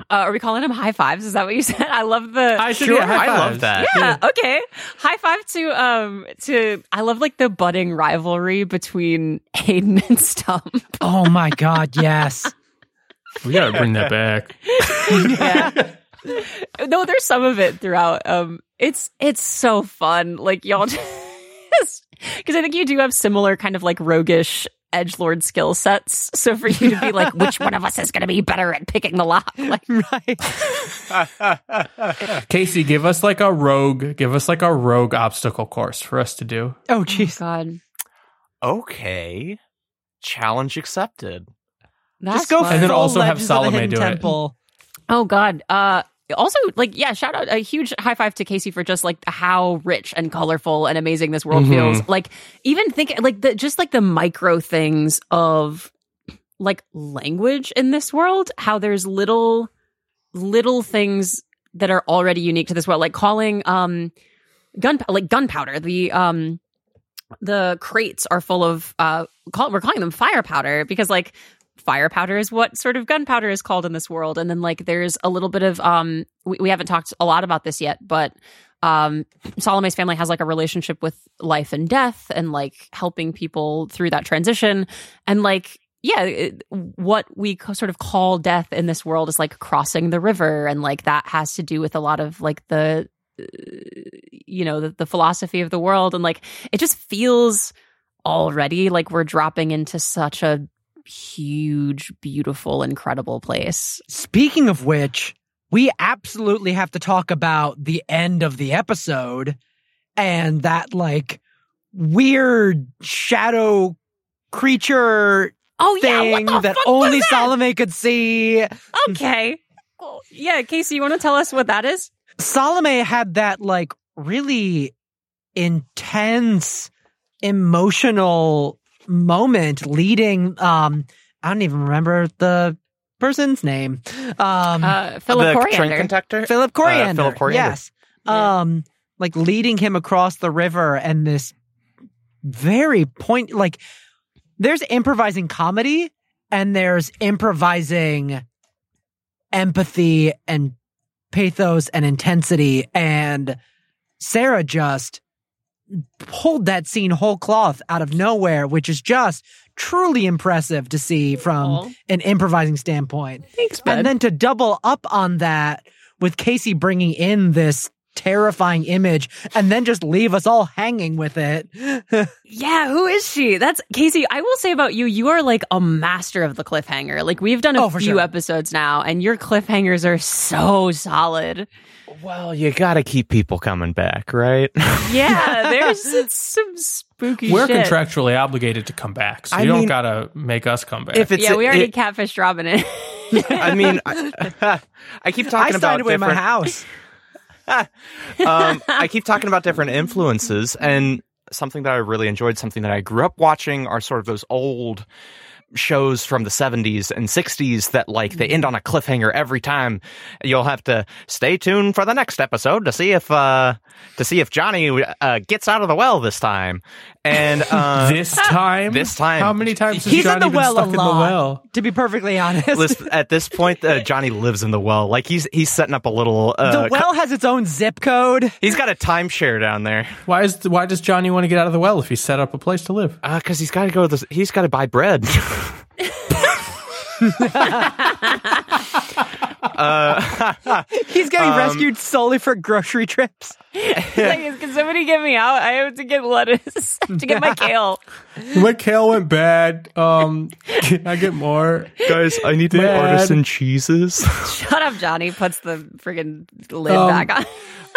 uh, are we calling them high fives? Is that what you said? I love the. I should Sure, yeah, high I love fives. that. yeah, okay. High five to um to I love like the budding rivalry between Hayden and Stump. Oh my god, yes. We gotta bring that back. yeah. no, there's some of it throughout. Um, it's it's so fun. Like y'all just because I think you do have similar kind of like roguish edge lord skill sets. So for you to be like, which one of us is going to be better at picking the lock? Like, Right. Casey, give us like a rogue, give us like a rogue obstacle course for us to do. Oh oh jeez. God, Okay. Challenge accepted. that's Just go fun. And then full also have Legends of the Salome Hidden do it. Temple. Oh God. Uh also like yeah, shout out a huge high five to Casey for just like how rich and colorful and amazing this world Mhm. feels. Like even think like the just like the micro things of like language in this world, how there's little little things that are already unique to this world, like calling um gun like gunpowder. The um the crates are full of uh call, we're calling them fire powder because like fire powder is what sort of gunpowder is called in this world. And then like there's a little bit of um we, we haven't talked a lot about this yet but um Salome's family has like a relationship with life and death and like helping people through that transition. And like yeah it, what we co- sort of call death in this world is like crossing the river. And like that has to do with a lot of like the uh, you know the, the philosophy of the world. And like it just feels already like we're dropping into such a huge beautiful incredible place Speaking of which, we absolutely have to talk about the end of the episode and that like weird shadow creature oh yeah thing the that only that? Salome could see. okay Well, yeah casey you want to tell us what that is Salome had that like really intense emotional moment leading um I don't even remember the person's name. Um uh philip the train coriander contactor? Philip Coriander. Uh, Philip Coriander. Yes. Um like leading him across the river and this very point like there's improvising comedy and there's improvising empathy and pathos and intensity and Sarah just pulled that scene whole cloth out of nowhere which is just truly impressive to see from Aw. an improvising standpoint thanks bud and then to double up on that with Casey bringing in this terrifying image and then just leave us all hanging with it. Yeah, who is she? That's Casey. I will say about you, you are like a master of the cliffhanger. Like we've done a Oh, few sure. episodes now, and your cliffhangers are so solid. Well, you got to keep people coming back, right? Yeah, there's some spooky We're shit. contractually obligated to come back, so I you don't gotta make us come back. if it's yeah, we already it- catfished Robin. In. I mean, I, I keep I talking about signed away my house. um, I keep talking about different influences, and something that I really enjoyed, something that I grew up watching, are sort of those old shows from the 70s and 60s that like they end on a cliffhanger every time you'll have to stay tuned for the next episode to see if uh to see if johnny uh, gets out of the well this time and uh this time, this time. how many times has He's Johnny in the been well stuck a in the well? To be perfectly honest, listen, at this point uh, johnny lives in the well like he's he's setting up a little uh the well has its own zip code. he's got a timeshare down there Why is why does Johnny want to get out of the well if he set up a place to live? Uh, cause he's got to go to the, he's got to buy bread. He's getting Um, rescued solely for grocery trips. like, can somebody get me out? I have to get lettuce to get my kale. My kale went bad. Um, can I get more? Guys, I need my artisan cheeses. Shut up, Johnny. Puts the friggin' lid Um, back on.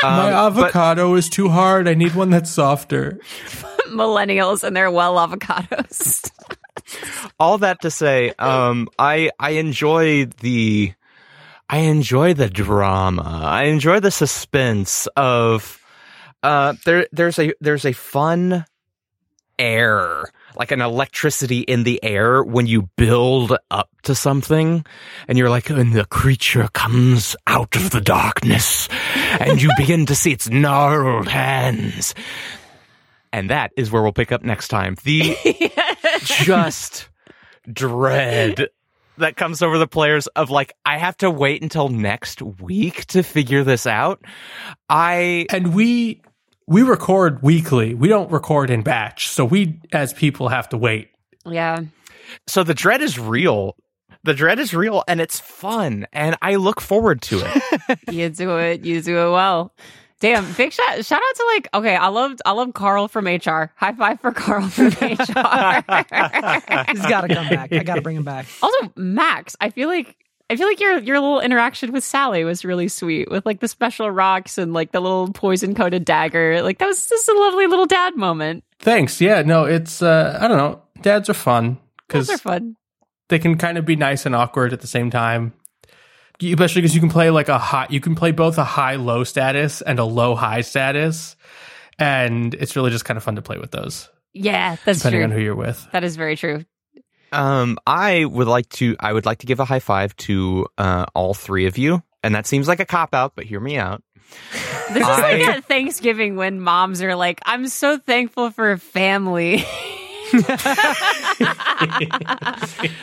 My Um, but- avocado is too hard. I need one that's softer. Millennials and their well avocados. All that to say, um, I I enjoy the I enjoy the drama. I enjoy the suspense of uh there there's a there's a fun air like an electricity in the air when you build up to something and you're like and the creature comes out of the darkness and you begin to see its gnarled hands. And that is where we'll pick up next time. The just dread that comes over the players of like I have to wait until next week to figure this out. I And we we record weekly. We don't record in batch, so we as people have to wait. yeah. so the dread is real. The dread is real and it's fun and I look forward to it. You do it. You do it well. Damn, big shout shout out to like okay, I loved I love Carl from HR. High five for Carl from HR. He's got to come back. I got to bring him back. also, Max, I feel like I feel like your your little interaction with Sally was really sweet with like the special rocks and like the little poison coated dagger. Like that was just a lovely little dad moment. Thanks. Yeah, no, it's uh I don't know. Dads are fun Those cuz are fun. they can kind of be nice and awkward at the same time. You- Especially because you can play like a high, you can play both a high low status and a low high status, and it's really just kind of fun to play with those, Yeah, that's depending true. on who you're with. that is very true. Um I would like to I would like to give a high five to uh all three of you. And that seems like a cop out, but hear me out. This is like I- at Thanksgiving when moms are like, "I'm so thankful for family."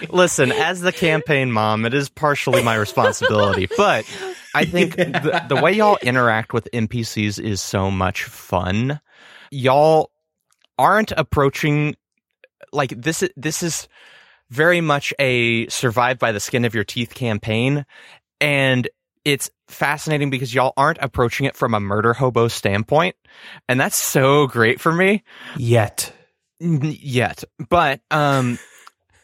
Listen, as the campaign mom, it is partially my responsibility, but I think the, the way y'all interact with NPCs is so much fun. Y'all aren't approaching like this. This is very much a survive by the skin of your teeth campaign, and it's fascinating because y'all aren't approaching it from a murder hobo standpoint, and that's so great for me Yet, yet but um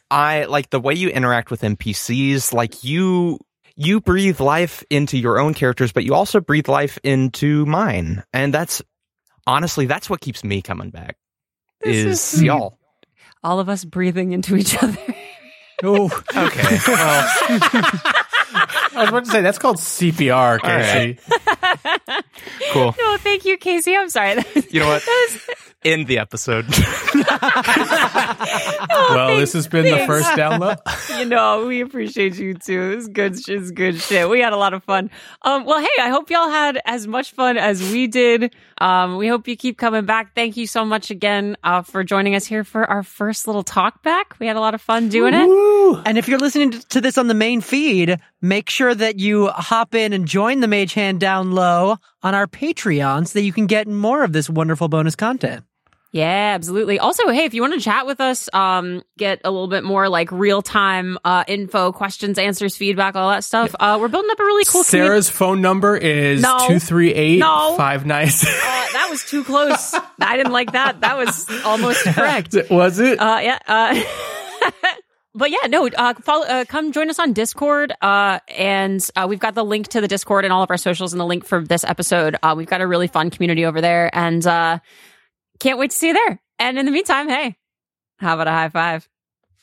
i like the way you interact with npcs like you you breathe life into your own characters but you also breathe life into mine. And that's honestly that's what keeps me coming back This is, is y'all. All of us breathing into each other. Oh, okay. Well I was about to say that's called CPR, Casey. cool no, thank you, Casey. I'm sorry. you know what That was- end the episode well, this has been the first Down Low. you know, we appreciate you too. It's good, it's good shit. We had a lot of fun. Um, well, hey, I hope y'all had as much fun as we did. Um, we hope you keep coming back. Thank you so much again uh, for joining us here for our first little talk back. We had a lot of fun doing it. And if you're listening to this on the main feed, make sure that you hop in and join the Mage Hand down low on our Patreon so that you can get more of this wonderful bonus content. Yeah, absolutely. Also, hey, if you want to chat with us, um, get a little bit more like real time uh, info, questions, answers, feedback, all that stuff. Uh, we're building up a really cool. community. Sarah's phone number is No. two three eight No. five nine. Uh, that was too close. I didn't like that. That was almost correct. Was it? Uh, yeah. But yeah, no. Uh, follow. Uh, come join us on Discord. Uh, and uh, we've got the link to the Discord and all of our socials, and the link for this episode. Uh, we've got a really fun community over there, and uh, can't wait to see you there. And in the meantime, hey, how about a high five?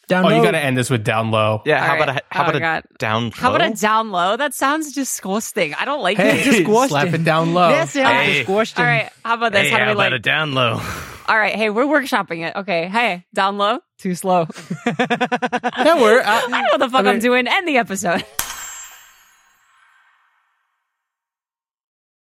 Down oh, you got to end this with down low. Yeah, how All about a how Oh, about God. a down How about a down low? That sounds disgusting. I don't like Hey, it. just squashed slap it. it down low. Yes, yeah, Hey. squashed All him. right. How about this? Hey, how do how we about like? a down low? All right. Hey, we're workshopping it. Okay. Hey, down low. Too slow. Yeah, we're. Uh, I know what the fuck I I'm mean- doing. End the episode.